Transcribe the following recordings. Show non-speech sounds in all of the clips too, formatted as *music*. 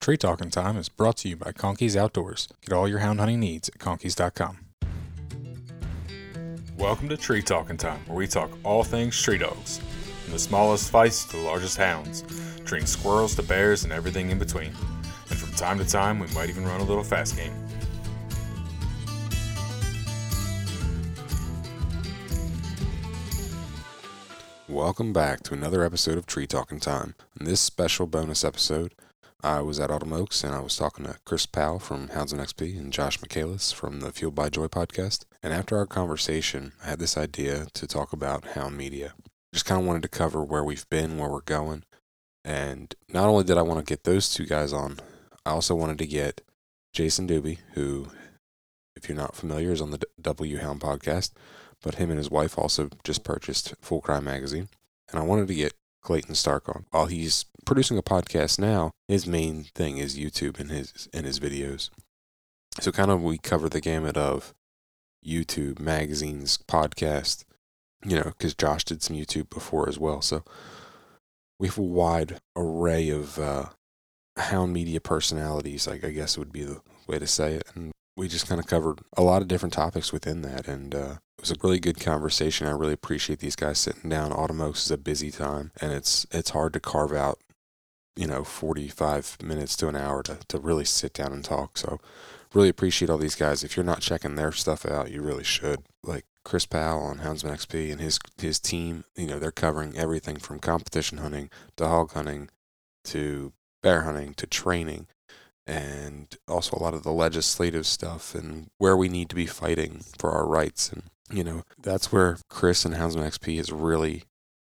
Tree Talking Time is brought to you by Conkeys Outdoors. Get all your hound hunting needs at conkeys.com. Welcome to Tree Talking Time, where we talk all things tree dogs, from the smallest feists to the largest hounds, treating squirrels to bears and everything in between. And from time to time, we might even run a little fast game. Welcome back to another episode of Tree Talking Time. In this special bonus episode, I was at Autumn Oaks and I was talking to Chris Powell from Houndsman XP and Josh Michaelis from the Fueled by Joy podcast. And after our conversation, I had this idea to talk about Hound Media. Just kind of wanted to cover where we've been, where we're going. And not only did I want to get those two guys on, I also wanted to get Jason Doobie, who, if you're not familiar, is on the W Hound podcast but him and his wife also just purchased Full Cry magazine. And I wanted to get Clayton Stark on. While he's producing a podcast now, his main thing is YouTube and his and his videos. So kind of we cover the gamut of YouTube, magazines, podcast, you know, because Josh did some YouTube before as well. So we have a wide array of uh, hound media personalities, like I guess would be the way to say it. And we just kind of covered a lot of different topics within that. And uh, it was a really good conversation. I really appreciate these guys sitting down. Autumn Oaks is a busy time, and it's it's hard to carve out, you know, 45 minutes to an hour to, to really sit down and talk. So, really appreciate all these guys. If you're not checking their stuff out, you really should. Like Chris Powell on Houndsman XP and his his team, you know, they're covering everything from competition hunting to hog hunting to bear hunting to training and also a lot of the legislative stuff and where we need to be fighting for our rights and you know, that's where Chris and Houndsman XP has really,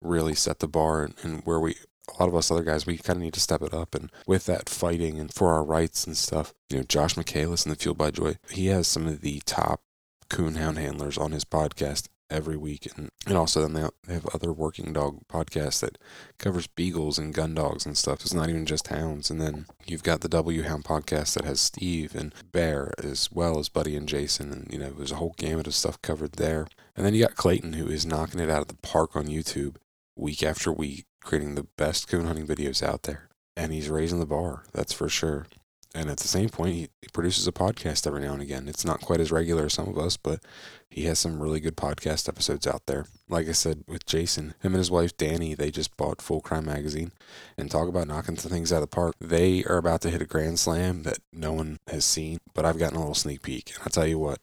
really set the bar and, and where we, a lot of us other guys, we kind of need to step it up. And with that fighting and for our rights and stuff, you know, Josh Michaelis in the Fueled by Joy, he has some of the top coon hound handlers on his podcast every week. And, and also then they have other working dog podcasts that covers beagles and gun dogs and stuff. It's not even just hounds. And then you've got the W Hound podcast that has Steve and Bear as well as Buddy and Jason. And, you know, there's a whole gamut of stuff covered there. And then you got Clayton who is knocking it out of the park on YouTube week after week, creating the best coon hunting videos out there. And he's raising the bar, that's for sure. And at the same point, he, he produces a podcast every now and again. It's not quite as regular as some of us, but he has some really good podcast episodes out there. Like I said with Jason, him and his wife Danny, they just bought Full Cry magazine and talk about knocking some things out of the park. They are about to hit a grand slam that no one has seen, but I've gotten a little sneak peek. And I'll tell you what,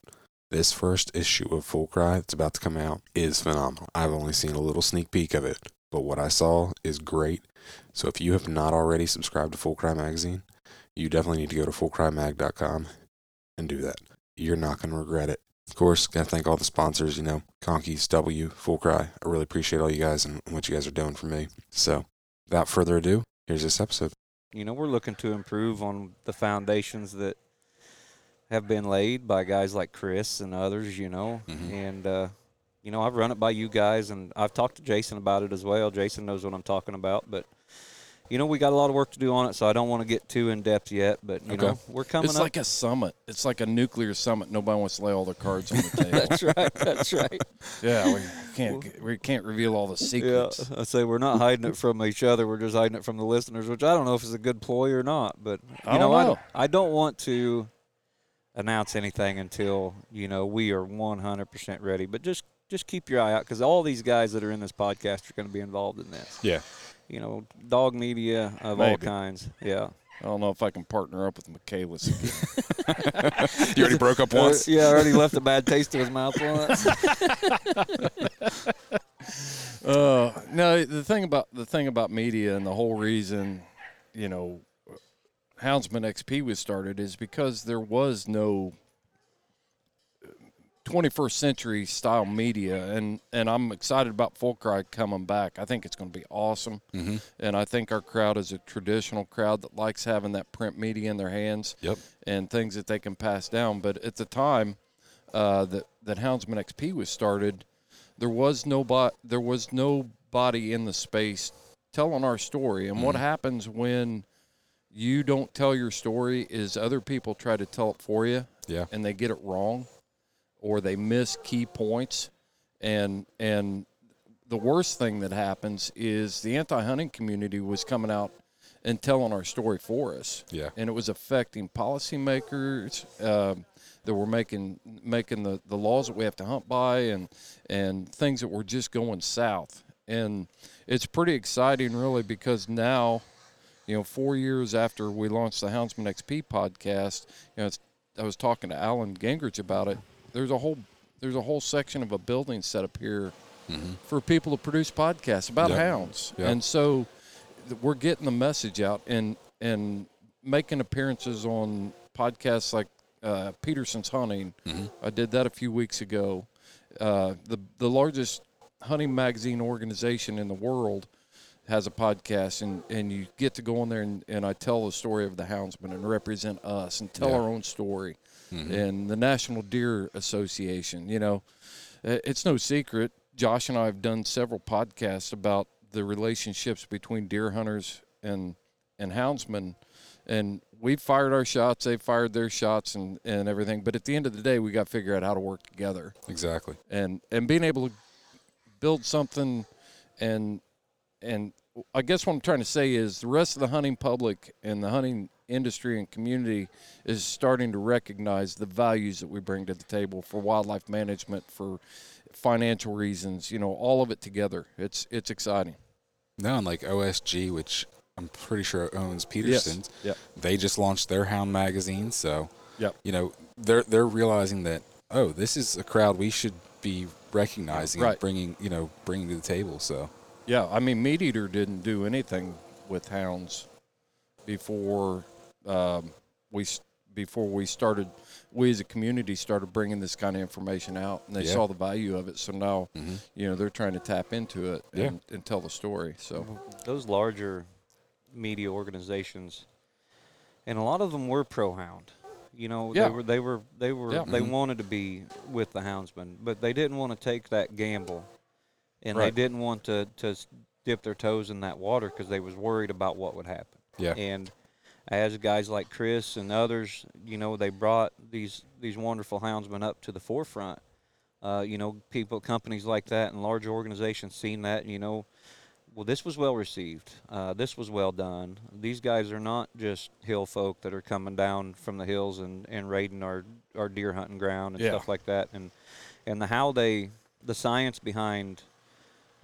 this first issue of Full Cry that's about to come out is phenomenal. I've only seen a little sneak peek of it, but what I saw is great. So if you have not already subscribed to Full Cry magazine, you definitely need to go to fullcrymag.com and do that. You're not going to regret it. Of course, got to thank all the sponsors, you know, Conkeys, W, Full Cry. I really appreciate all you guys and what you guys are doing for me. So, without further ado, here's this episode. You know, we're looking to improve on the foundations that have been laid by guys like Chris and others, you know. Mhm. And, uh, you know, I've run it by you guys, and I've talked to Jason about it as well. Jason knows what I'm talking about, but you know, we got a lot of work to do on it, so I don't want to get too in depth yet. But you Okay. know, we're coming It's up. like a summit. It's like a nuclear summit. Nobody wants to lay all their cards on the *laughs* table. that's right. That's right. yeah, we can't we can't reveal all the secrets. Yeah, I say we're not hiding it from each other. We're just hiding it from the listeners, which I don't know if it's a good ploy or not. But you I know, don't I know. don't. I don't want to announce anything until you know we are 100% ready. But just just keep your eye out because all these guys that are in this podcast are going to be involved in this. Yeah. You know, dog media of all kinds. Yeah. I don't know if I can partner up with Michaelis again. *laughs* You already broke up once? Uh, yeah, I already left a bad taste in his mouth once. *laughs* *laughs* Uh, no, the thing about the thing about media and the whole reason, you know, Houndsman XP was started is because there was no 21st century style media, and and I'm excited about Full Cry coming back. I think it's going to be awesome, Mm-hmm. and I think our crowd is a traditional crowd that likes having that print media in their hands Yep. and things that they can pass down. But at the time uh, that that Houndsman XP was started, there was no there was nobody in the space telling our story. And what happens when you don't tell your story is other people try to tell it for you, Yeah. and they get it wrong, or they miss key points, and and the worst thing that happens is the anti-hunting community was coming out and telling our story for us. Yeah. And it was affecting policymakers um, that were making making the, the laws that we have to hunt by and and things that were just going south. And it's pretty exciting, really, because now, you know, four years after we launched the Houndsman XP podcast, you know, it's, I was talking to Alan Gingrich about it. There's a whole there's a whole section of a building set up here for people to produce podcasts about Yeah. hounds, Yeah. and so we're getting the message out and and making appearances on podcasts like uh, Peterson's Hunting. I did that a few weeks ago. Uh, the the largest hunting magazine organization in the world has a podcast, and, and you get to go on there and, and I tell the story of the houndsman and represent us and tell Yeah. our own story. And the National Deer Association, you know, uh, it's no secret. Josh and I have done several podcasts about the relationships between deer hunters and and houndsmen, and we've fired our shots, they fired their shots, and and everything. But at the end of the day, we got to figure out how to work together, Exactly. and and being able to build something, and and I guess what I'm trying to say is the rest of the hunting public and the hunting industry and community is starting to recognize the values that we bring to the table for wildlife management, for financial reasons, you know, all of it together. It's it's exciting. No, and like OSG, which I'm pretty sure owns Peterson's, Yep. they just launched their Hound magazine. So, Yep. you know, they're they're realizing that oh, this is a crowd we should be recognizing, Right. bringing you know, bringing to the table. So, Yeah, I mean, Meat Eater didn't do anything with hounds before um, we before we started. We as a community started bringing this kind of information out, and they Yeah. saw the value of it. So now, Mhm. you know, they're trying to tap into it Yeah. and, and tell the story. So those larger media organizations, and a lot of them were pro hound. You know, Yeah. they were they were they were Yeah. they Mhm. wanted to be with the houndsman, but they didn't want to take that gamble, and Right. they didn't want to to dip their toes in that water because they was worried about what would happen. yeah, And as guys like Chris and others, you know, they brought these these wonderful houndsmen up to the forefront. Uh, you know, people, companies like that, and large organizations seen that. You know, well, this was well received. Uh, this was well done. These guys are not just hill folk that are coming down from the hills and, and raiding our, our deer hunting ground and Yeah. stuff like that. And and the how they the science behind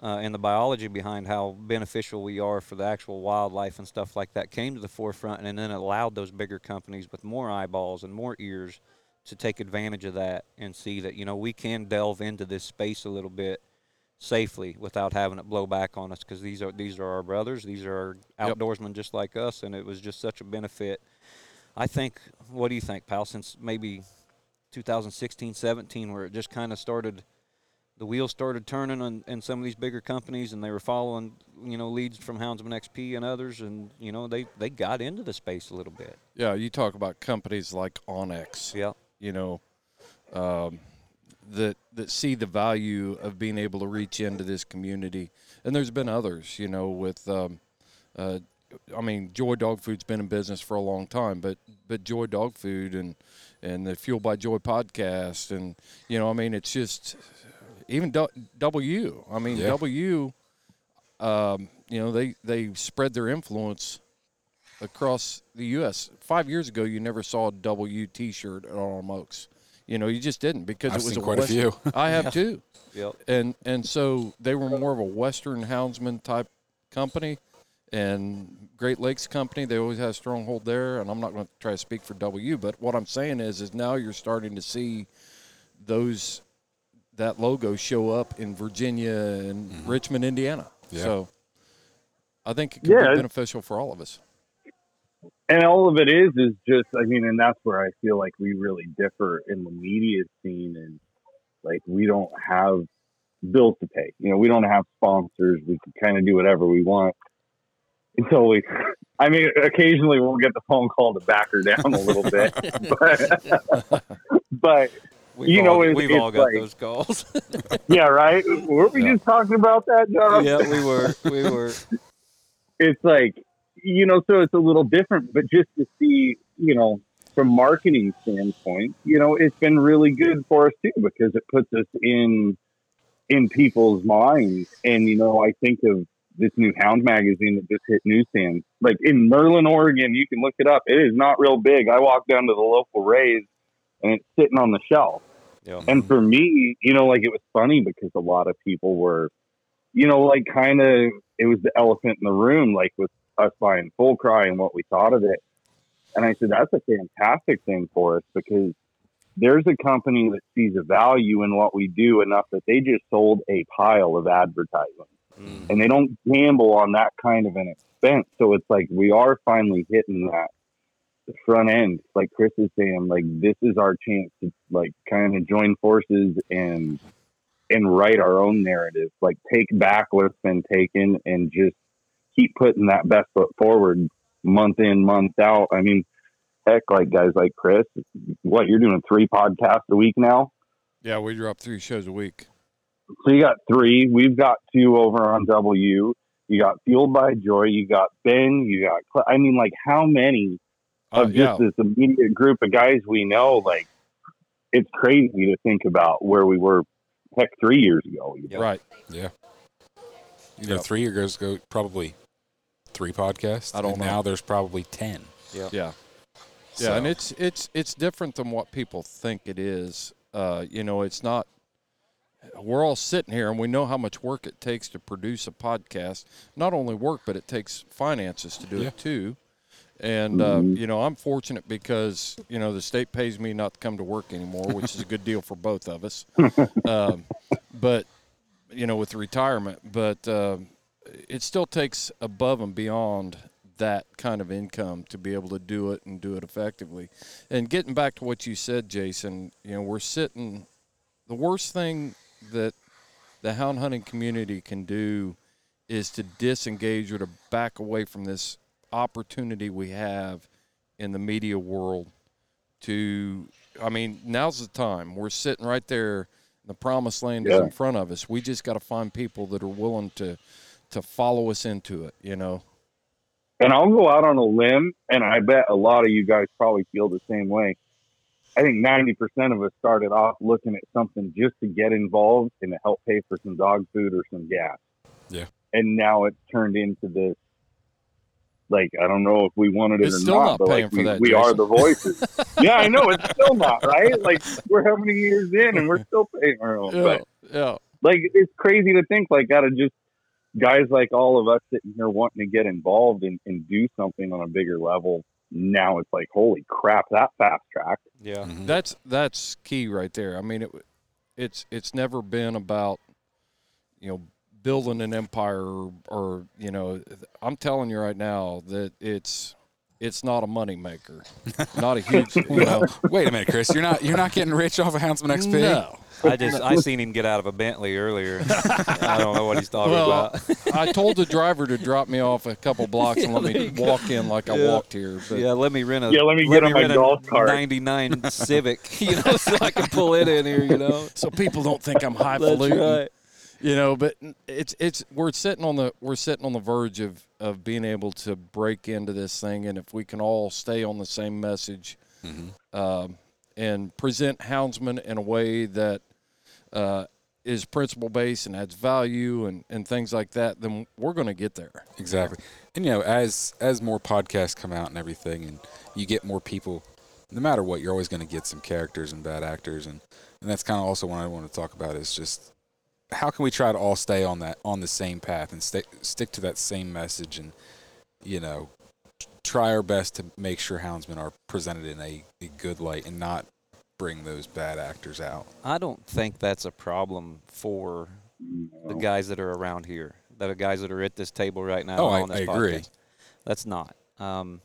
uh, and the biology behind how beneficial we are for the actual wildlife and stuff like that came to the forefront, and then it allowed those bigger companies with more eyeballs and more ears to take advantage of that and see that you know we can delve into this space a little bit safely without having it blow back on us because these are these are our brothers, these are our Yep. outdoorsmen just like us, and it was just such a benefit. I think. What do you think, pal? Since maybe 2016, 17, where it just kind of started the wheels started turning on in some of these bigger companies and they were following you know leads from houndsman xp and others and you know they they got into the space a little bit yeah, you talk about companies like onX. yeah you know, um, that that see the value of being able to reach into this community. And there's been others, you know, with, um, uh, I mean, Joy Dog Food's been in business for a long time, but but Joy Dog Food and and the Fuel by Joy podcast, and you know, I mean, it's just even du- W. I mean, Yeah. W. Um, you know, they they spread their influence across the U.S. Five years ago, you never saw a W T-shirt at Autumn Oaks. You know, you just didn't because I've it was seen a quite a few. I have too, yep and and so they were more of a Western houndsman type company, and Great Lakes company. They always had a stronghold there, and I'm not going to try to speak for W, but what I'm saying is, is now you're starting to see those that logo show up in Virginia and mm-hmm. Richmond, Indiana. Yeah. So I think it can Yeah, be beneficial for all of us. and all of it is is just i mean and that's where i feel like we really differ in the media scene and like we don't have bills to pay you know we don't have sponsors we can kind of do whatever we want until *laughs* we i mean occasionally we'll get the phone call to back her down a little bit *laughs* but *laughs* but we've You all, know, it's- we've all got like- those calls *laughs* yeah right were we Yeah. just talking about that john yeah we were we were *laughs* it's like you know so it's a little different but just to see you know from marketing standpoint you know it's been really good for us too because it puts us in in people's minds and you know i think of this new Hound magazine that just hit newsstands. Like in Merlin, Oregon, you can look it up. It is not real big. I walked down to the local Rays and it's sitting on the shelf. Yeah. And for me, you know, like it was funny because a lot of people were, you know, like kind of it was the elephant in the room, like with us buying Full Cry and what we thought of it. And I said, that's a fantastic thing for us because there's a company that sees a value in what we do enough that they just sold a pile of advertising Mm. and they don't gamble on that kind of an expense. So it's like we are finally hitting that front end. Like Chris is saying, like this is our chance to like kind of join forces and and write our own narrative. Like take back what's been taken and just keep putting that best foot forward month in, month out. I mean, heck, like guys like Chris, what you're doing three podcasts a week now. Yeah, we drop three shows a week. So you got three. We've got two over on W. You got Fueled by Joy. You got Ben. You got. I mean, like how many of yeah, just this immediate group of guys we know? Like it's crazy to think about where we were, heck, three years ago. Yeah. right. Yeah. You know, Yep. three years ago, probably three podcasts. I don't and know. Now there's probably 10. Yeah. Yeah. So- Yeah, and it's it's it's different than what people think it is. Uh, you know, it's not. We're all sitting here, and we know how much work it takes to produce a podcast. Not only work, but it takes finances to do Yeah. it too. And uh, you know, I'm fortunate because you know the state pays me not to come to work anymore, which is a good deal for both of us. *laughs* um, but you know, with retirement, but um it still takes above and beyond that kind of income to be able to do it and do it effectively. And getting back to what you said, Jason, you know, we're sitting. The worst thing that the hound hunting community can do is to disengage or to back away from this opportunity we have in the media world to I mean, now's the time. We're sitting right there. The promised land is in front of us. We just got to find people that are willing to to follow us into it, you know. And I'll go out on a limb, and I bet a lot of you guys probably feel the same way. I think 90% of us started off looking at something just to get involved and to help pay for some dog food or some gas. Yeah. And now it's turned into this, like, I don't know if we wanted it It's or still not, not but like, for we, that, we are the voices. *laughs* yeah, I know. It's still not, right? Like, we're how many years in and we're still paying our own. But yeah. like it's crazy to think like out of just guys like all of us sitting here wanting to get involved and, and do something on a bigger level now it's like holy crap that fast track Yeah. Mhm. That's that's key right there. I mean, it, it's it's never been about you know building an empire or, or you know I'm telling you right now that it's it's not a money maker, *laughs* not a huge you know. *laughs* Wait a minute, Chris. You're not you're not getting rich off of Houndsman XP. No, I just I seen him get out of a Bentley earlier. *laughs* I don't know what he's talking Well, about. I told the driver to drop me off a couple blocks and let me walk in like I walked here. But yeah, let me rent a Yeah, let me get on my rent a golf cart. '99 Civic, you know, so I can pull it in here, you know. so people don't think I'm That's highfalutin. right. You know but it's it's we're sitting on the we're sitting on the verge of of being able to break into this thing and if we can all stay on the same message Mhm. um, and present houndsman in a way that uh, is principle based and adds value and, and things like that then we're going to get there Exactly. And you know, as as more podcasts come out and everything, and you get more people, no matter what, you're always going to get some characters and bad actors, and and that's kind of also what I want to talk about is just how can we try to all stay on that on the same path and stick stick to that same message, and you know, try our best to make sure houndsmen are presented in a, a good light and not bring those bad actors out. I don't think that's a problem for the guys that are around here, that are guys that are at this table right now Oh, I- on this I agree. podcast. That's not. Um,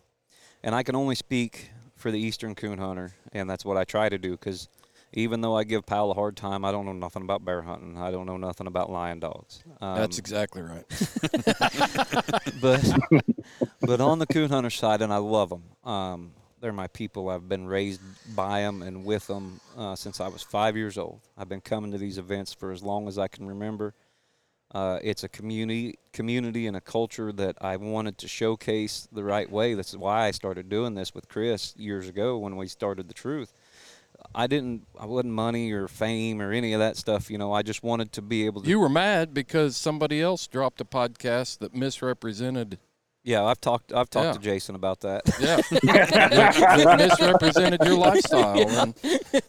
and I can only speak for the Eastern coon hunter, and that's what I try to do. Because even though I give Powell a hard time, I don't know nothing about bear hunting. I don't know nothing about lion dogs. Um, that's exactly right *laughs* but but on the coon hunter side, and I love them. Um, they're my people. I've been raised by them and with them uh, since I was five years old. I've been coming to these events for as long as I can remember. Uh, it's a community, community, and a culture that I wanted to showcase the right way. That's why I started doing this with Chris years ago when we started the Truth. I didn't. I wasn't money or fame or any of that stuff. You know, I just wanted to be able to. You were mad because somebody else dropped a podcast that misrepresented. yeah, I've talked. I've talked Yeah. to Jason about that. Yeah, *laughs* that, that misrepresented your lifestyle, *laughs* and,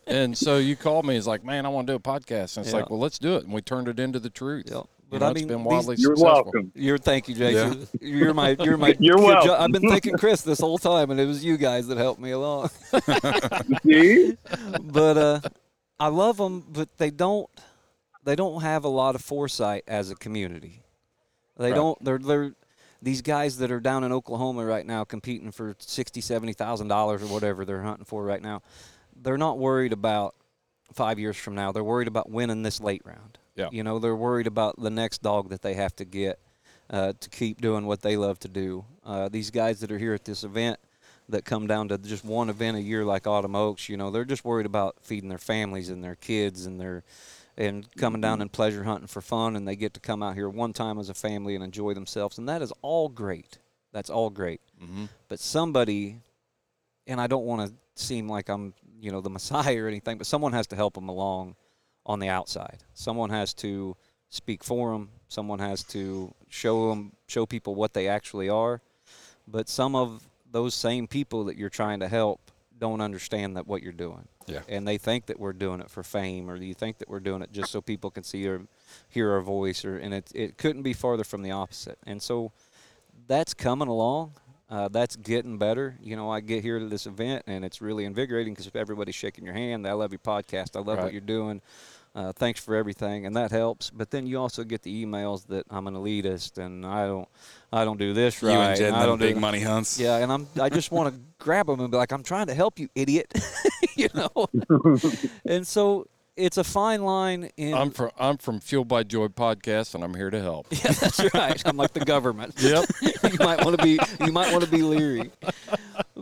and so you called me. It's like, man, I want to do a podcast, and it's Yeah. like, well, let's do it, and we turned it into the truth. Yep. You But know, I it's mean, been these- wildly You're successful. welcome. You're thank you, Jason. *laughs* You're my you're my *laughs* You're welcome. jo- I've been thinking *laughs* Chris this whole time, and it was you guys that helped me along. See? but uh, I love them, but they don't they don't have a lot of foresight as a community. They Right. don't. They're they're these guys that are down in Oklahoma right now competing for sixty, seventy thousand dollars or whatever they're hunting for right now. They're not worried about five years from now. They're worried about winning this late round. Yeah. You know, they're worried about the next dog that they have to get uh, to keep doing what they love to do. Uh, these guys that are here at this event that come down to just one event a year like Autumn Oaks, you know, they're just worried about feeding their families and their kids and their and coming down and pleasure hunting for fun and they get to come out here one time as a family and enjoy themselves and that is all great. That's all great. Mhm. But somebody and I don't want to seem like I'm, you know, the *laughs* messiah or anything, but someone has to help them along on the outside. Someone has to speak for them. Someone has to show them, show people what they actually are. But some of those same people that you're trying to help don't understand that what you're doing. Yeah. And they think that we're doing it for fame, or you think that we're doing it just so people can see or hear our voice, or and it it couldn't be farther from the opposite. And so that's coming along. Uh, that's getting better. You know, I get here to this event and it's really invigorating because everybody's shaking your hand. I love your podcast. I love Right. what you're doing. Uh, thanks for everything, and that helps. But then you also get the emails that I'm an elitist and I don't, I don't do this right. you and Jed and I don't do big that." money hunts. Yeah, and I'm I just want to *laughs* grab them and be like, I'm trying to help you, idiot. *laughs* you know. *laughs* and so it's a fine line in. I'm from I'm from Fueled by Joy podcast, and I'm here to help. *laughs* yeah, that's right. I'm like the government. *laughs* Yep. *laughs* you might want to be you might want to be leery.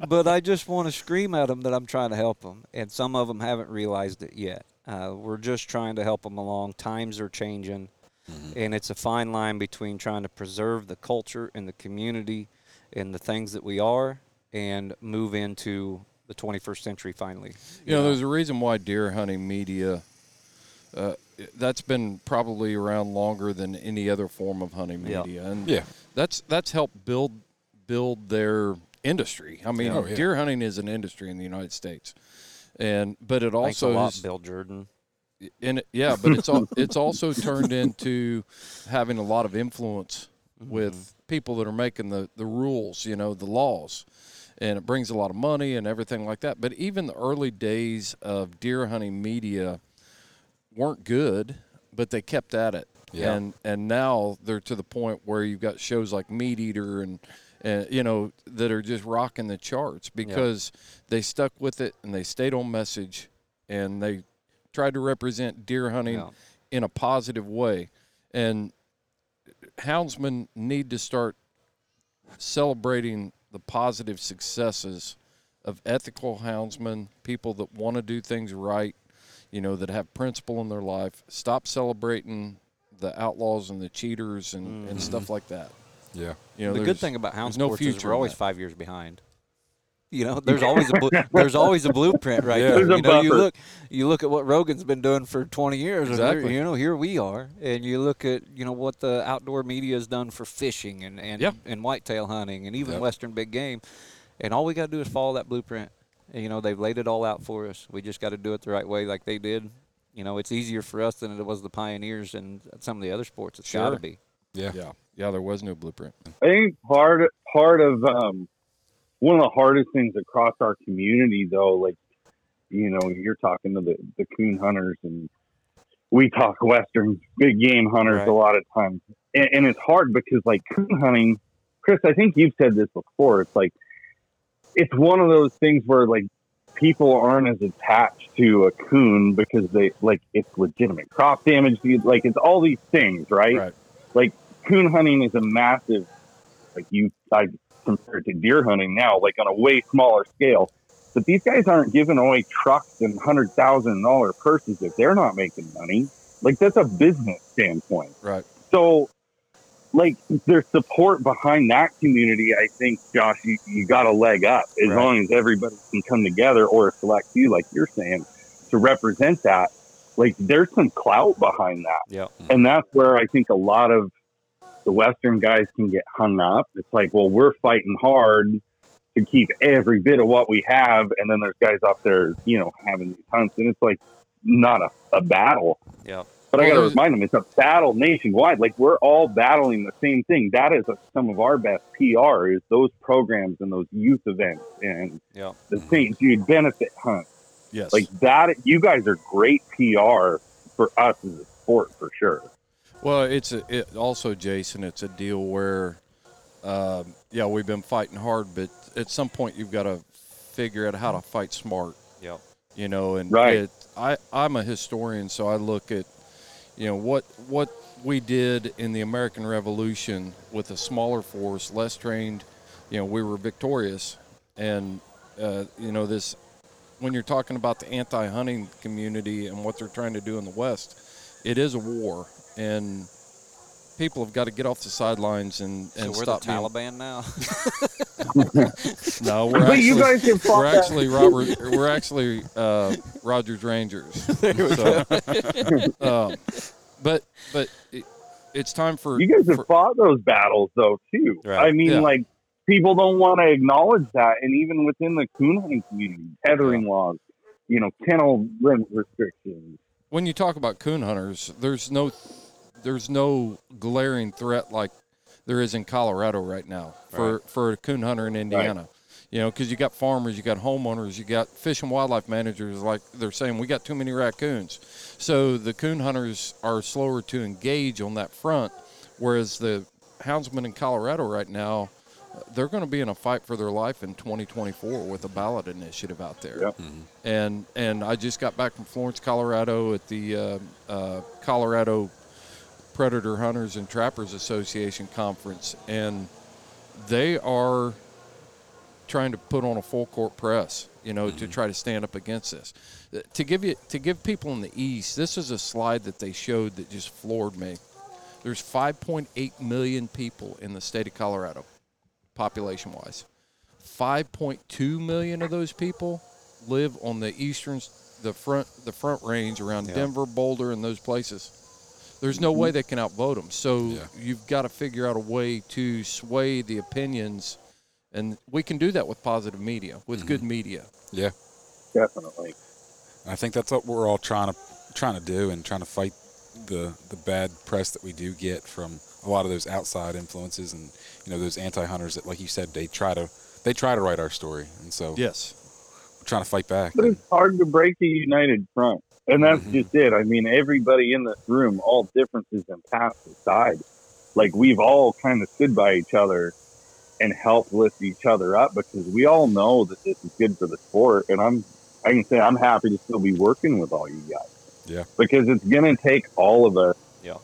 But I just want to scream at them that I'm trying to help them, and some of them haven't realized it yet. Uh, we're just trying to help them along. Times are changing, and it's a fine line between trying to preserve the culture and the community and the things that we are, and move into the 21st century finally. You know, there's a reason why deer hunting media. Uh, that's been probably around longer than any other form of hunting Yeah. media, and Yeah. that's that's helped build build their industry. I mean, Oh, yeah. deer hunting is an industry in the United States, and but it Thanks a also lot, has- Bill Jordan. and it, yeah, but it's al- it's also turned into having a lot of influence with people that are making the the rules, you know, the laws, and it brings a lot of money and everything like that. But even the early days of deer hunting media weren't good, but they kept at it. Yeah. And and now they're to the point where you've got shows like Meat Eater and and you know that are just rocking the charts because they stuck with it and they stayed on message and they tried to represent deer hunting Yeah. in a positive way. And houndsmen need to start celebrating the positive successes of ethical houndsmen, people that want to do things right, you know, that have principle in their life. Stop celebrating the outlaws and the cheaters and, and mm-hmm. stuff like that. Yeah. You know, the good thing about hound there's no is future we're always that. five years behind. You know, there's always a blu- *laughs* there's always a blueprint right Yeah. there. There's a You know, you look you look at what Rogan's been doing for 20 years. and here- Exactly. you know, here we are, and you look at you know what the outdoor media has done for fishing and and, Yeah. and whitetail hunting and even Yep. western big game, and all we got to do is follow that blueprint. And, you know, they've laid it all out for us. We just got to do it the right way, like they did. You know, it's easier for us than it was the pioneers and some of the other sports. It's got to be. Yeah. Yeah. Yeah, there was no blueprint. I think part part of um, one of the hardest things across our community, though, like you know, you're talking to the the coon hunters, and we talk *laughs* western big game hunters Right. a lot of times, and, and it's hard because like coon hunting, Chris, I think you've said this before. It's like it's one of those things where like people aren't as attached to a coon because they like it's legitimate crop damage. Like it's all these things, right? Right. Like coon hunting is a massive, like you, I compared to deer hunting now, like on a way smaller scale. But these guys aren't giving away trucks and hundred thousand dollar purses if they're not making money. Like that's a business standpoint. Right. So, like there's support behind that community. I think, Josh, you, you got a leg up as Right. long as everybody can come together or select you, like you're saying. to represent that, like there's some clout behind that. Yeah. And that's where I think a lot of the Western guys can get hung up. It's like, well, we're fighting hard to keep every bit of what we have. And then there's guys out there, you know, having these hunts. And it's like not a, a battle. Yeah. But I got to there's- remind them it's a battle nationwide. Like we're all battling the same thing. That is some of our best PR is those programs and those youth events and Yeah. the St. Jude benefit hunt. Yes. Like that, you guys are great PR for us as a sport for sure. Well, it's a, it also, Jason. It's a deal where, um, yeah, we've been fighting hard, but at some point you've got to figure out how to fight smart. Yeah. You know, and Right. it, I I'm a historian, so I look at, you know, what what we did in the American Revolution with a smaller force, less trained. You know, we were victorious, and uh, you know this. When you're talking about the anti-hunting community and what they're trying to do in the West, it is a war, and people have got to get off the sidelines and, So and we're stop the being- Taliban now. *laughs* No, we're But actually, you guys have we're that- actually Robert. We're actually uh, Rogers Rangers. *laughs* So, *laughs* um, but but it, it's time for You guys have for- fought those battles though too. Right. I mean, Yeah. like people don't want to acknowledge that, and even within the coon hunting community, tethering laws, you know, kennel limit restrictions. when you talk about coon hunters, there's no there's no glaring threat like there is in Colorado right now for Right. for a coon hunter in Indiana. You know, because you got farmers, you got homeowners, you got fish and wildlife managers. Like they're saying, we got too many raccoons. So the coon hunters are slower to engage on that front, whereas the houndsmen in Colorado right now, they're going to be in a fight for their life in 2024 with a ballot initiative out there Yep. and and I just got back from Florence, Colorado, at the uh, uh, Colorado Predator Hunters and Trappers Association conference, and they are trying to put on a full court press, you know, to try to stand up against this. Uh, To give you to give people in the East, this is a slide that they showed that just floored me. There's 5.8 million people in the state of Colorado, population wise. 5.2 million of those people live on the eastern, the front, the front range around Yeah. Denver, Boulder, and those places. There's no way mm-hmm. they can outvote them. So Yeah. you've got to figure out a way to sway the opinions, and we can do that with positive media, with good mm-hmm. media. Yeah. Definitely. I think that's what we're all trying to trying to do and trying to fight the the bad press that we do get from a lot of those outside influences and you know those anti-hunters that like you said they try to they try to write our story and so Yes. we're trying to fight back. But it's hard to break the united front. And that's Mhm. just it. I mean, everybody in this room, all differences and paths aside, like we've all kind of stood by each other and helped lift each other up because we all know that this is good for the sport. And I'm, I can say I'm happy to still be working with all you guys. Yeah. Because it's going to take all of us. Yeah.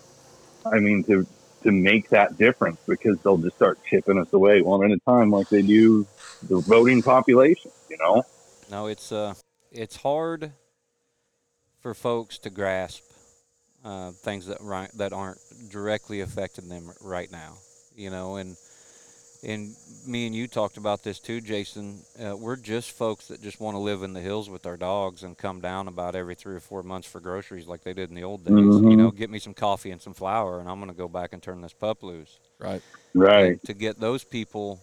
I mean, to, to make that difference because they'll just start chipping us away one at a time like they do the voting population, you know? No, it's uh, it's hard for folks to grasp uh, things that right that aren't directly affecting them right now. You know, and and me and you talked about this too, Jason. Uh, we're just folks that just want to live in the hills with our dogs and come down about every three or four months for groceries, like they did in the old days. You Mhm. know, get me some coffee and some flour, and I'm gonna go back and turn this pup loose Right. Right. and to get those people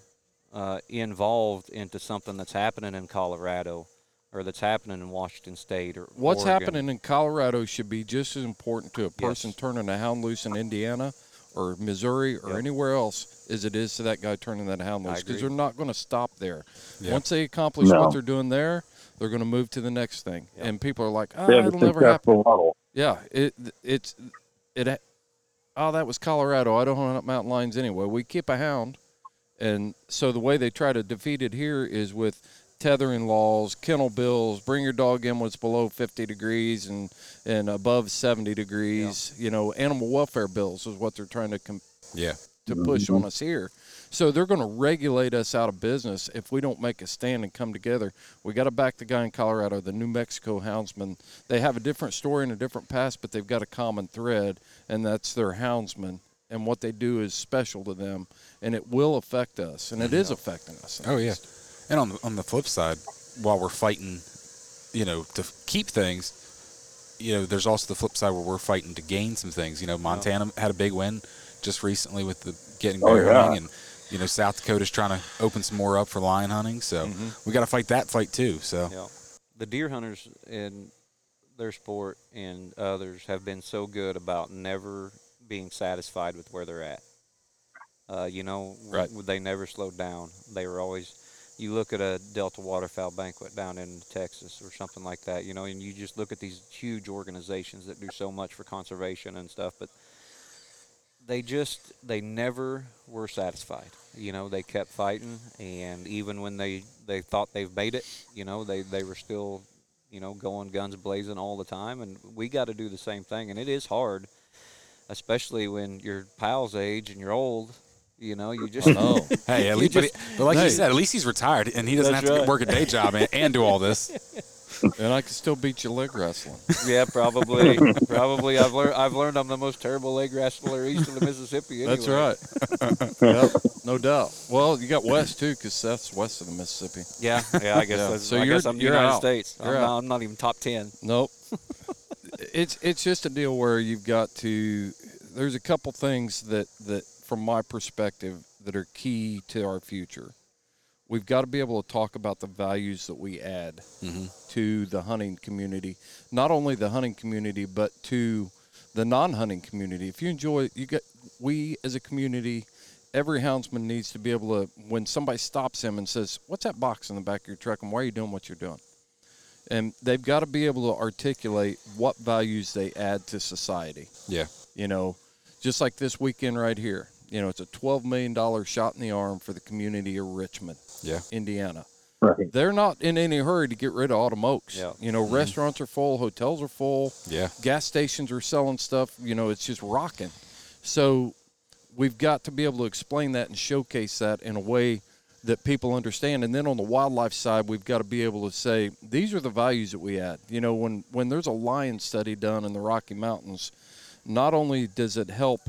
uh, involved into something that's happening in Colorado or that's happening in Washington State or What's Oregon. happening in Colorado should be just as important to a person Yes. turning a hound loose in Indiana or Missouri or Yep. anywhere else as it is to that guy turning that hound loose because they're not going to stop there. Yeah. Once they accomplish No. what they're doing there, they're going to move to the next thing. Yep. And people are like, oh, They it'll never happen. model. Yeah, it it's it. Oh, that was Colorado. I don't hunt up mountain lions anyway. We keep a hound, and so the way they try to defeat it here is with tethering laws, kennel bills. Bring your dog in when it's below 50 degrees and and above 70 degrees. You know, animal welfare bills is what they're trying to com- Yeah. to push on us here. So they're going to regulate us out of business if we don't make a stand and come together. We got to back the guy in Colorado, the New Mexico houndsman. They have a different story and a different past, but they've got a common thread, and that's their houndsman. And what they do is special to them, and it will affect us, and it is affecting us. Oh yeah. And on the, on the flip side, while we're fighting you know, to keep things, you know, there's also the flip side where we're fighting to gain some things. You know, Montana had a big win just recently with the getting Oh, yeah. hunting, and you know, South Dakota's trying to open some more up for lion hunting. So we got to fight that fight too. So Yeah. The deer hunters in their sport and others have been so good about never being satisfied with where they're at. Uh, you know, Right. they never slowed down. They were always. You look at a Delta Waterfowl banquet down in Texas or something like that, you know, and you just look at these huge organizations that do so much for conservation and stuff, but they just they never were satisfied. You know, they kept fighting, and even when they they thought they've made it, you know, they they were still, you know, going guns blazing all the time. And we got to do the same thing, and it is hard, especially when you're pals age and you're old. You know, you just Oh, *laughs* hey, at You least, but, just- but like Hey. you said, at least he's retired and he doesn't That's have to right. work a day job and, and do all this. *laughs* and I can still beat you leg wrestling. yeah, probably, *laughs* probably. I've learned I've learned I'm the most terrible leg wrestler east of the Mississippi. Anyway. That's right. yep, no doubt. Well, you got west too, because Seth's west of the Mississippi. Yeah, yeah. I guess. Yeah. That's, So I you're- guess I'm you're United out. States. You're I'm, out. not, I'm not even top ten. Nope. it's it's just a deal where you've got to. There's a couple things that that from my perspective that are key to our future. We've got to be able to talk about the values that we add mm-hmm. to the hunting community, not only the hunting community but to the non-hunting community. If you enjoy, you get we as a community. Every houndsman needs to be able to, when somebody stops him and says, "What's that box in the back of your truck, and why are you doing what you're doing?" and they've got to be able to articulate what values they add to society. Yeah. You know, just like this weekend right here. You know, it's a $12 million shot in the arm for the community of Richmond, Yeah. Indiana. Right. They're not in any hurry to get rid of Autumn Oaks. Yeah. You know, mm-hmm. restaurants are full, hotels are full, Yeah. gas stations are selling stuff. You know, it's just rocking. So we've got to be able to explain that and showcase that in a way that people understand. And then on the wildlife side, we've got to be able to say these are the values that we add. You know, when when there's a lion study done in the Rocky Mountains, not only does it help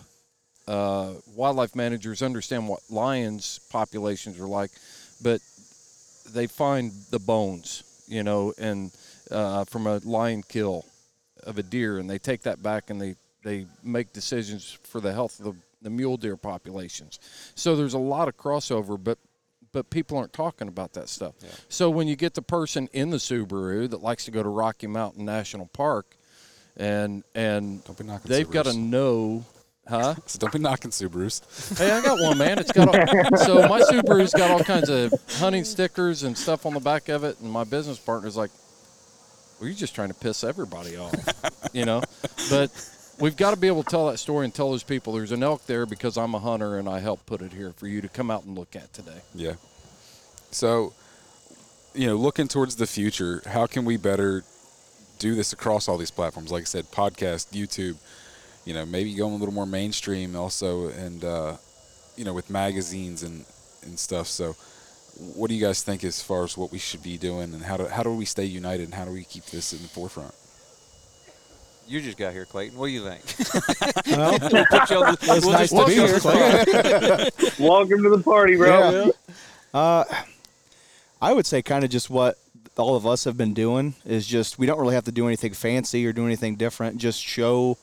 uh, wildlife managers understand what lions populations are like, but they find the bones, you know, and uh, from a lion kill of a deer, and they take that back and they they make decisions for the health of the, the mule deer populations. So there's a lot of crossover, but but people aren't talking about that stuff. So when you get the person in the Subaru that likes to go to Rocky Mountain National Park, and and Don't be knocking they've got to know, huh? *laughs* So don't be knocking Subarus. Hey, I got one, man. It's got all, *laughs* so my Subaru's got all kinds of hunting stickers and stuff on the back of it, and my business partner's like, "Well, you're just trying to piss everybody off," you know. But we've got to be able to tell that story and tell those people there's an elk there because I'm a hunter and I helped put it here for you to come out and look at today. Yeah. So, you know, looking towards the future, how can we better do this across all these platforms? Like I said, podcast, YouTube, you know, maybe going a little more mainstream also, and, uh, you know, with magazines and, and stuff. So, what do you guys think as far as what we should be doing and how do, how do we stay united and how do we keep this in the forefront? You just got here, Clayton. What do you think? *laughs* Well, Put you on the- it's we'll nice to be put you on here, the Clay. spot. *laughs* Welcome to the party, bro. Yeah. Uh, I would say kind of just what all of us have been doing is just we don't really have to do anything fancy or do anything different. Just show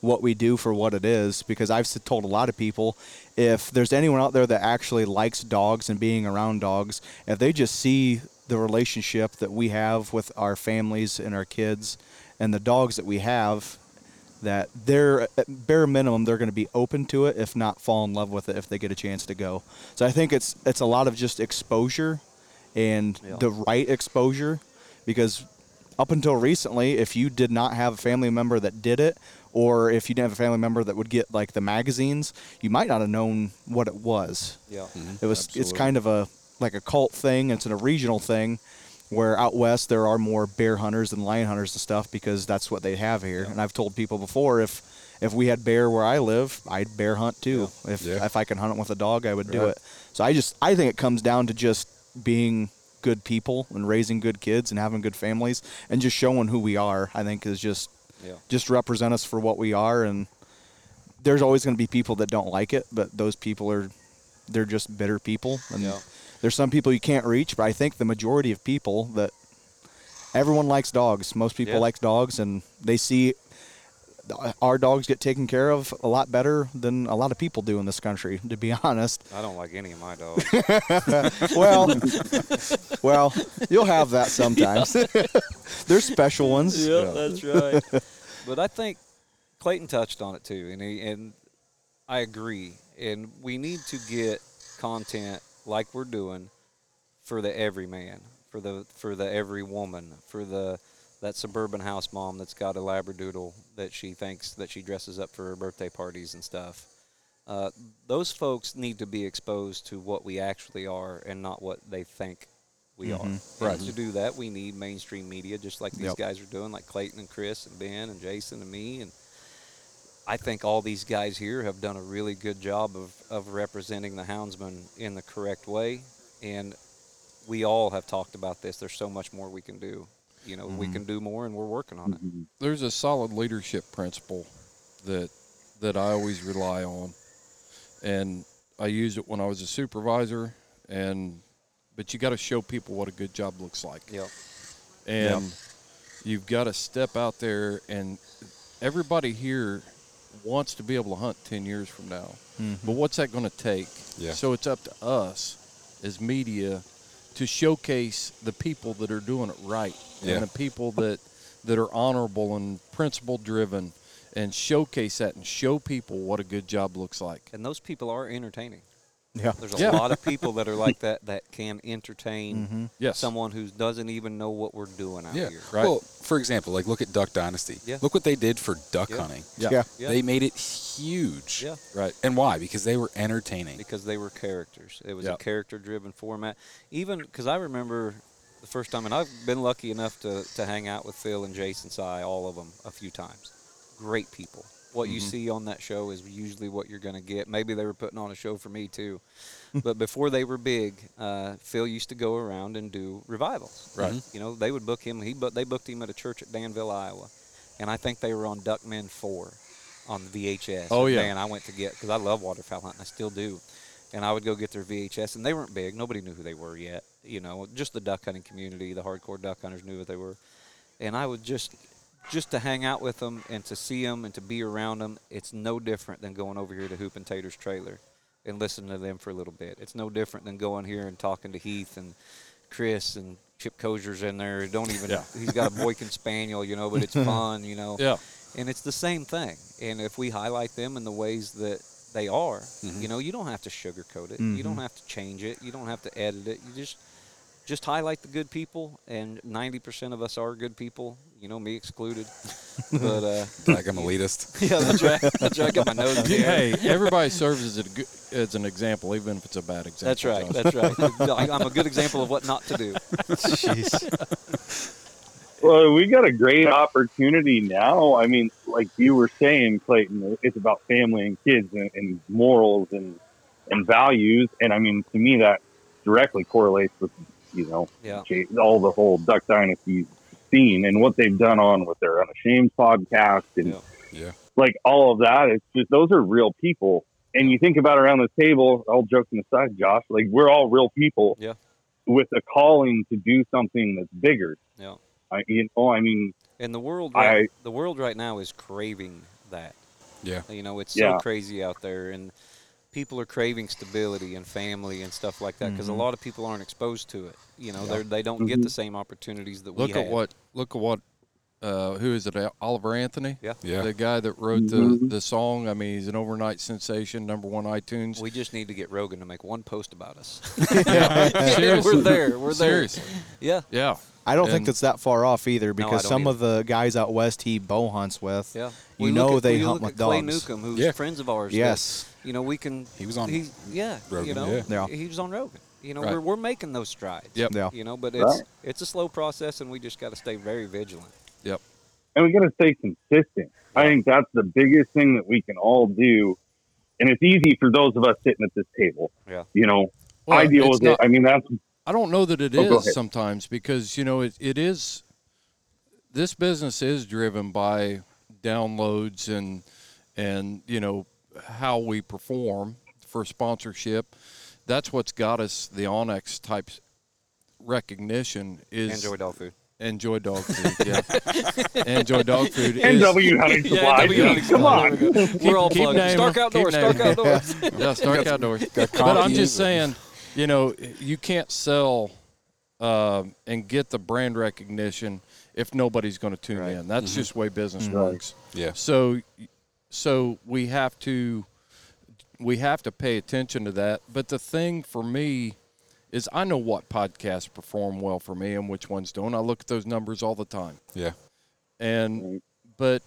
what we do for what it is. Because I've told a lot of people if there's anyone out there that actually likes dogs and being around dogs, if they just see the relationship that we have with our families and our kids and the dogs that we have that they're at bare minimum they're going to be open to it if not fall in love with it if they get a chance to go so i think it's it's a lot of just exposure and Yeah. the right exposure because up until recently if you did not have a family member that did it or if you didn't have a family member that would get like the magazines you might not have known what it was Yeah. Mm-hmm. it was it's kind of a like a cult thing. It's a regional thing where out west there are more bear hunters than lion hunters and stuff because that's what they have here. And I've told people before if if we had bear where I live, I'd bear hunt too. If Yeah. if I can hunt it with a dog, I would do it. So I just I think it comes down to just being good people and raising good kids and having good families and just showing who we are. I think is just Yeah. just represent us for what we are and there's always going to be people that don't like it, but those people are they're just bitter people and Yeah. there's some people you can't reach, but I think the majority of people that everyone likes dogs. Most people Yeah. like dogs, and they see our dogs get taken care of a lot better than a lot of people do in this country. To be *laughs* honest, I don't like any of my dogs. *laughs* well, well, you'll have that sometimes. *laughs* They're special ones. Yeah, that's right. but I think Clayton touched on it too, and he, and I agree. And we need to get content like we're doing for the everyman, for the for the every woman, for the that suburban house mom that's got a labradoodle that she thinks that she dresses up for her birthday parties and stuff. Uh, those folks need to be exposed to what we actually are and not what they think we are. And Right. to do that, we need mainstream media, just like these Yep. guys are doing, like Clayton and Chris and Ben and Jason and me. And I think all these guys here have done a really good job of, of representing the houndsman in the correct way. And we all have talked about this. There's so much more we can do. You know, we mm-hmm. can do more, and we're working on it. Mm-hmm. there's a solid leadership principle that that I always rely on, and I used it when I was a supervisor. And but you got to show people what a good job looks like, Yep. and you've got to step out there. And everybody here wants to be able to hunt ten years from now, mm-hmm. but what's that going to take? Yeah. So it's up to us as media to showcase the people that are doing it right Yeah. and the people that that are honorable and principle driven and showcase that and show people what a good job looks like. And those people are entertaining. Yeah. There's a Yeah. lot of people that are like *laughs* that that can entertain mm-hmm. Yes. someone who doesn't even know what we're doing out Yeah. here. Right. Well, for example, like look at Duck Dynasty. Yeah. Look what they did for duck Yeah. hunting. Yeah. Yeah. Yeah. They made it huge. Yeah. Right. And why? Because they were entertaining. because they were characters. It was Yeah. a character-driven format. Even because I remember the first time, and I've been lucky enough to, to hang out with Phil and Jason Si, all of them, a few times. Great people. What you see on that show is usually what you're going to get. Maybe they were putting on a show for me too, but before they were big, uh, Phil used to go around and do revivals. Right. You know, they would book him. He but they booked him at a church at Danville, Iowa, and I think they were on Duckmen Four on VHS. Oh, yeah. And I went to get because I love waterfowl hunting. I still do, and I would go get their VHS, and they weren't big. Nobody knew who they were yet. You know, just the duck hunting community, the hardcore duck hunters knew what they were, and I would just just to hang out with them and to see them and to be around them. It's no different than going over here to Hoop and Tater's trailer and listening to them for a little bit. It's no different than going here and talking to Heath and Chris and Chip Kozier's in there. Don't even Yeah. he's got a Boykin Spaniel, you know, but it's *laughs* fun, you know. Yeah. And it's the same thing. And if we highlight them in the ways that they are, Mm-hmm. you know, you don't have to sugarcoat it. You don't have to change it. You don't have to edit it. You just just highlight the good people and 90% of us are good people, you know, me excluded. *laughs* but uh Like I'm elitist. *laughs* yeah, that's right. That's right. I got my nose in the air. Hey, everybody serves as, a, good- as an example, even if it's a bad example. That's right. Josh. That's right. *laughs* I- I'm a good example of what not to do. Well, we got a great opportunity now. I mean, like you were saying, Clayton, it's about family and kids and, and morals and and values. And I mean, to me, that directly correlates with you know Yeah. All the whole Duck Dynasty scene and what they've done on with their Unashamed podcast and Yeah. Yeah. like all of that. It's just those are real people. And you think about around the table, all joking aside, Josh, like we're all real people Yeah. with a calling to do something that's bigger. Yeah. I, you know, I mean, And the world, I- right, the world right now is craving that. Yeah. You know, it's Yeah. so crazy out there, and people are craving stability and family and stuff like that because a lot of people aren't exposed to it. You know, they're they don't get Mhm. the same opportunities that we Look at had. what look at what uh, who is it? Oliver Anthony, Yeah. Yeah. the guy that wrote the Mhm. the song. I mean, he's an overnight sensation, number one iTunes. We just need to get Rogan to make one post about us. *laughs* *laughs* yeah, we're there. We're there. Seriously, Yeah. yeah. I don't think that's that far off either because don't some either. of the guys out west he bow hunts with, Yeah. you We know at, they hunt with at Clay. Newcomb, who's Yeah. friends of ours. Yes. You know, we can. He was on He's, yeah. you know, yeah. Yeah. he was on Rogan. You know, Right. we're, we're making those strides. Yep. Yeah. You know, but it's Right. it's a slow process, and we just got to stay very vigilant. Yep. and we got to stay consistent. I think that's the biggest thing that we can all do. And it's easy for those of us sitting at this table. Yeah. You know, Well, I deal with not- it. I mean, that's I don't know that it Oh, is sometimes because you know it, it is. This business is driven by downloads and and you know how we perform for sponsorship. That's what's got us the onX type recognition is Enjoy dog food. Enjoy dog food. Yeah. *laughs* Enjoy dog food. is- NW Hunting Yeah, Supplies. NW Hunting Come on. There we go. We're all keep plugged. naming Stark. Outdoors. Stark naming. Outdoors. *laughs* yeah, Stark Outdoors. But I'm just saying, you know, you can't sell um, and get the brand recognition if nobody's going to tune Right. in. That's just the way business Right. works. Yeah. So, so we have to we have to pay attention to that. But the thing for me is, I know what podcasts perform well for me and which ones don't. I look at those numbers all the time, Yeah. and but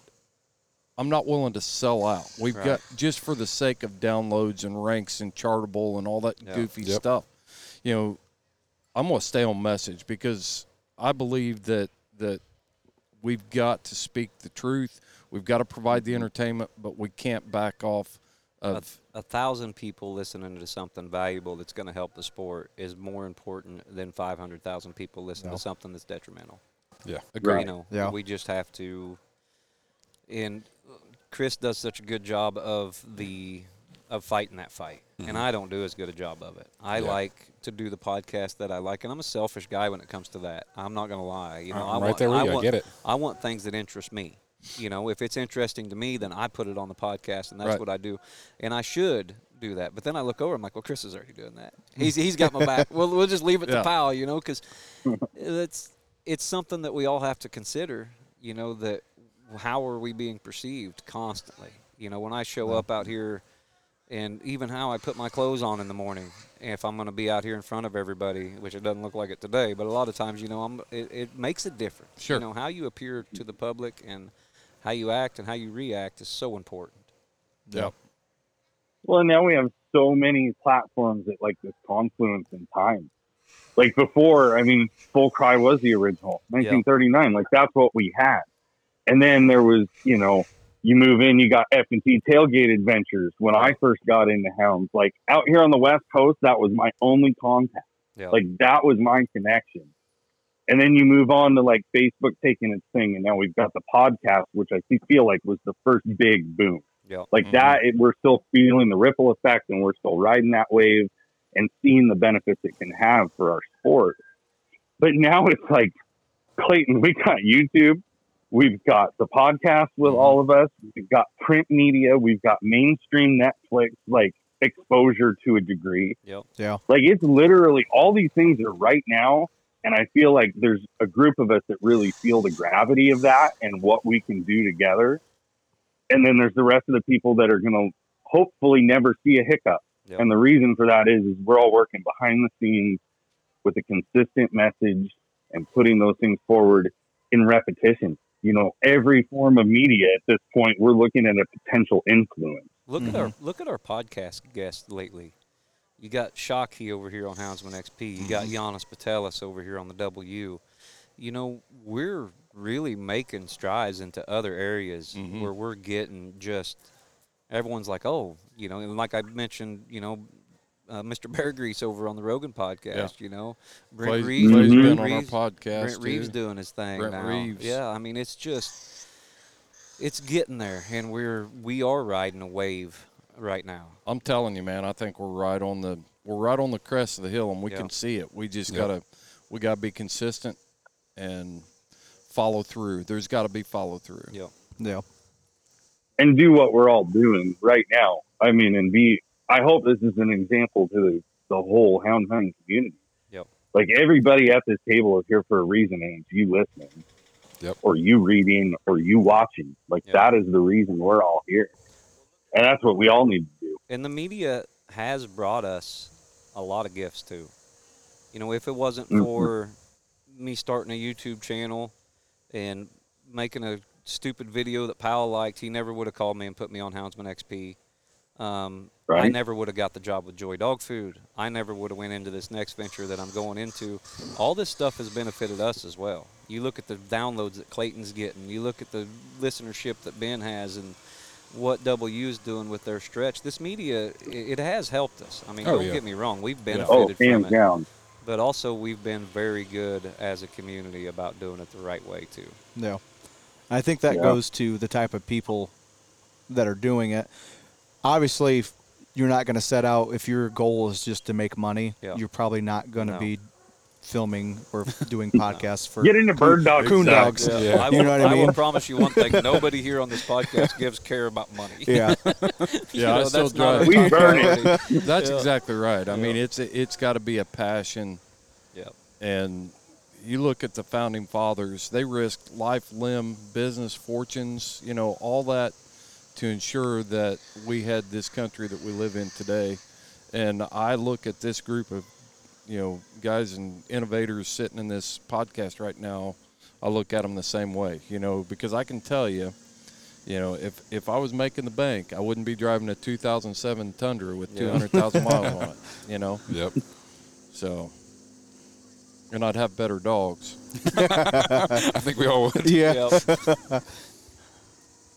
I'm not willing to sell out. We've Right. got just for the sake of downloads and ranks and chartable and all that Yeah. goofy Yep. stuff. You know, I'm going to stay on message because I believe that that we've got to speak the truth. We've got to provide the entertainment, but we can't back off a, of a thousand people listening to something valuable that's going to help the sport is more important than 500,000 people listening No. to something that's detrimental. Yeah. agree. You know, Yeah. we just have to. And Chris does such a good job of the of fighting that fight, and I don't do as good a job of it. I Mm-hmm. Yeah. like to do the podcast that I like, and I'm a selfish guy when it comes to that. I'm not going to lie. You know, I'm I right want, there with I you. I get it. I want things that interest me. You know, if it's interesting to me, then I put it on the podcast, and that's Right. what I do. And I should do that. But then I look over, I'm like, well, Chris is already doing that. *laughs* He's he's got my back. well, we'll just leave it Yeah. to Powell, you know, because *laughs* it's it's something that we all have to consider. You know that how are we being perceived constantly? You know, when I show up out here, and even how I put my clothes on in the morning, if I'm going to be out here in front of everybody, which it doesn't look like it today, but a lot of times, you know, I'm, it, it makes a difference. Sure. You know, how you appear to the public and how you act and how you react is so important. Yep. Well, now we have so many platforms at like this confluence in time. Like before, I mean, Full Cry was the original, 1939. Like that's what we had. And then there was, you know, you move in, you got F and T Tailgate Adventures. When I first got into hounds, like out here on the West Coast, that was my only contact. Yeah. Like that was my connection. And then you move on to like Facebook taking its thing, and now we've got the podcast, which I feel like was the first big boom yeah. like Mhm. that it, we're still feeling the ripple effect and we're still riding that wave and seeing the benefits it can have for our sport but now it's like clayton we got youtube we've got the podcast with all of us we've got print media we've got mainstream netflix like exposure to a degree Yep. Yeah. like it's literally all these things are right now and i feel like there's a group of us that really feel the gravity of that and what we can do together. And then there's the rest of the people that are going to hopefully never see a hiccup. Yep. and the reason for that is, is we're all working behind the scenes with a consistent message and putting those things forward in repetition. You know every form of media at this point we're looking at a potential influence. Look at our mm-hmm. look at our podcast guests lately. You got Shockey over here on Houndsman XP. You got Giannis Patelis over here on the W. You know, we're really making strides into other areas Mhm. where we're getting just everyone's like, oh, you know, and like I mentioned, you know, uh, Mr. Bear Grease over on the Rogan podcast. You know, Brent Clay's, Reeves, Clay's Brent on our Reeves- podcast. Brent Reeves too. doing his thing Brent now. Reeves. Yeah, I mean it's just it's getting there, and we're we are riding a wave right now. I'm telling you, man. I think we're right on the we're right on the crest of the hill, and we Yeah. can see it. We just Yeah. gotta we gotta be consistent and follow through. There's got to be follow through. Yeah. Yeah. and do what we're all doing right now. I mean, and be, I hope this is an example to the, the whole hound hunting community. Yep. Like everybody at this table is here for a reason, and it's you listening, Yep. or you reading, or you watching. Like Yep. that is the reason we're all here. And that's what we all need to do. And the media has brought us a lot of gifts too. You know, if it wasn't Mhm. for me starting a YouTube channel and making a stupid video that Powell liked, he never would have called me and put me on Houndsman XP. Um, I never would have got the job with Joy Dog Food. I never would have went into this next venture that I'm going into. All this stuff has benefited us as well. You look at the downloads that Clayton's getting. You look at the listenership that Ben has, and what W is doing with their stretch. This media, it, it has helped us. I mean, Oh, don't yeah. get me wrong, we've Oh, benefited from it, down. but also we've been very good as a community about doing it the right way too. Yeah. I think that Yeah. goes to the type of people that are doing it. Obviously, you're not going to set out if your goal is just to make money. Yeah. You're probably not going to No. be filming or *laughs* doing podcasts for Get into bird dog coon stuff. dogs. Yeah, Yeah. I, You will, know what I I will promise you one thing: *laughs* nobody here on this podcast gives care about money. Yeah, *laughs* Yeah, I know, still that's drive. We burn it. That's Yeah. exactly right. I mean, it's it's got to be a passion, Yep. and you look at the founding fathers; they risked life, limb, business, fortunes, you know, all that to ensure that we had this country that we live in today. And I look at this group of, you know, guys and innovators sitting in this podcast right now. I look at them the same way, you know, because I can tell you, you know, if if I was making the bank, I wouldn't be driving a 2007 Tundra with Yeah. 200,000 miles on it, *laughs* you know. Yep. So, and I'd have better dogs. *laughs* I think we all would. *laughs* yeah. Yep.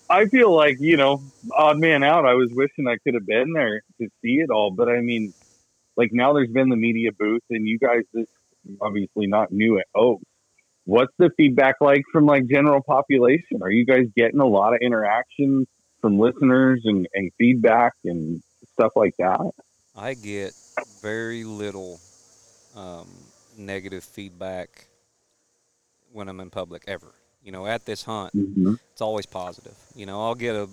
I feel like you know, odd man out. I was wishing I could have been there to see it all, but I mean, like now there's been the media booth, and you guys, this obviously not new at Oaks. What's the feedback like from like general population? Are you guys getting a lot of interaction from listeners and, and feedback and stuff like that? I get very little um, negative feedback when I'm in public ever. You know, at this hunt, Mm-hmm. it's always positive. You know, I'll get a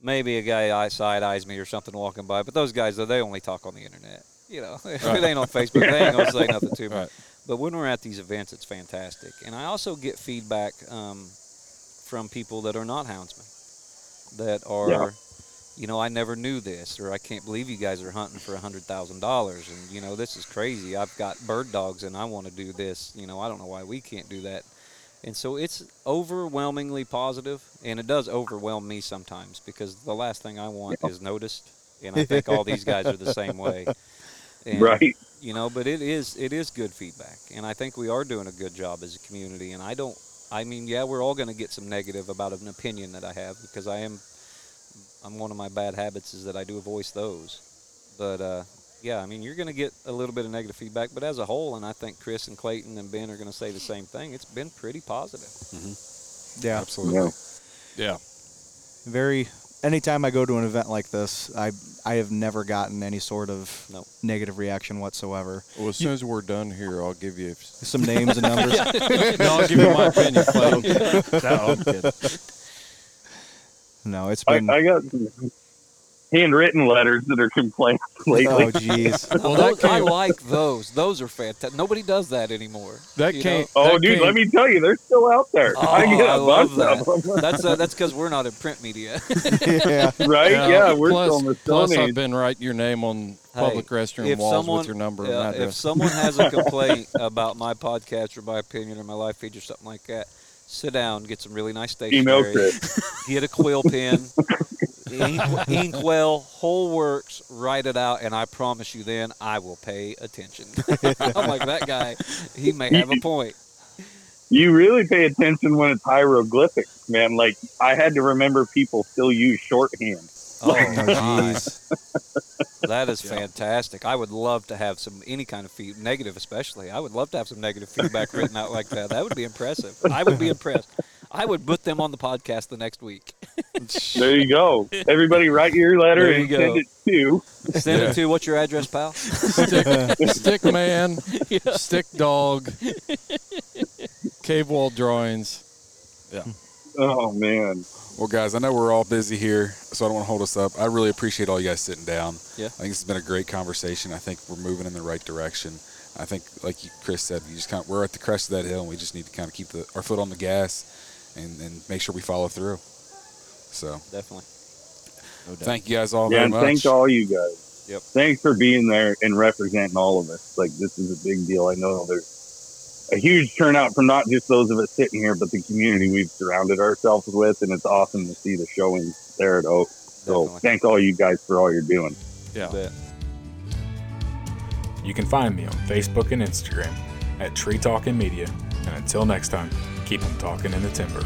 maybe a guy side eyes me or something walking by, but those guys though they only talk on the internet. You know, *laughs* if it ain't on Facebook, they ain't gonna say nothing to *laughs* me. Right. But when we're at these events, it's fantastic, and I also get feedback um, from people that are not houndsmen, that are, Yeah. you know, I never knew this, or I can't believe you guys are hunting for a hundred thousand dollars, and you know, this is crazy. I've got bird dogs, and I want to do this. You know, I don't know why we can't do that. And so it's overwhelmingly positive, and it does overwhelm me sometimes because the last thing I want is noticed, and I think all these guys are the same way. *laughs* And, Right. You know, but it is it is good feedback, and I think we are doing a good job as a community. And I don't, I mean, yeah, we're all going to get some negative about an opinion that I have because I am, I'm one of my bad habits is that I do voice those. But uh, yeah, I mean, you're going to get a little bit of negative feedback, but as a whole, and I think Chris and Clayton and Ben are going to say the same thing. It's been pretty positive. Yeah. Absolutely. Yeah. Yeah. Very. Anytime I go to an event like this, I I have never gotten any sort of No. Negative reaction whatsoever. Well, as soon as we're done here, I'll give you. Some names and numbers. *laughs* no, I'll give you my opinion, Clayton. *laughs* no, I'm kidding. No, it's I, been. I got some handwritten letters that are complaints lately. oh, jeez. *laughs* Well, that Those- I like those. Those are fantastic. Nobody does that anymore. That you came. know? Oh, that dude, came- let me tell you, they're still out there. Oh, I get a I love bunch of them. *laughs* That's uh, that's because we're not in print media. *laughs* yeah. right? Yeah, we're plus, still in the plus Age. I've been writing your name on public restroom walls someone- with your number Yeah, and if address. someone has a complaint about my podcast or my opinion or my live feed or something like that, sit down, get some really nice stationery, get a quill pen, ink, inkwell, whole works, write it out, and I promise you, then I will pay attention. *laughs* I'm like that guy. He may have a point. You really pay attention when it's hieroglyphics, man. Like I had to remember people still use shorthand. Oh, Oh, jeez. That is fantastic. I would love to have some any kind of feed, negative especially. I would love to have some negative feedback written out like that. That would be impressive. I would be impressed. I would put them on the podcast the next week. There you go. Everybody write your letter There and you send it to. Send Yeah. it to what's your address, pal? stick, stick man, *laughs* stick dog, cave wall drawings. Yeah. Oh man. Well, guys, I know we're all busy here, so I don't want to hold us up. I really appreciate all you guys sitting down. Yeah. I think this has been a great conversation. I think we're moving in the right direction. I think, like you, Chris said, you just kind of, we're at the crest of that hill, and we just need to kind of keep the, our foot on the gas and, and make sure we follow through. So, Definitely. No doubt. thank you guys all Yeah, very and much. thank all you guys. Yep. Thanks for being there and representing all of us. Like this is a big deal. I know there's a huge turnout from not just those of us sitting here, but the community we've surrounded ourselves with, and it's awesome to see the showings there at Oak. So Definitely. thank all you guys for all you're doing. Yeah. You can find me on Facebook and Instagram at Tree Talkin Media. And until next time, keep them talking in the timber.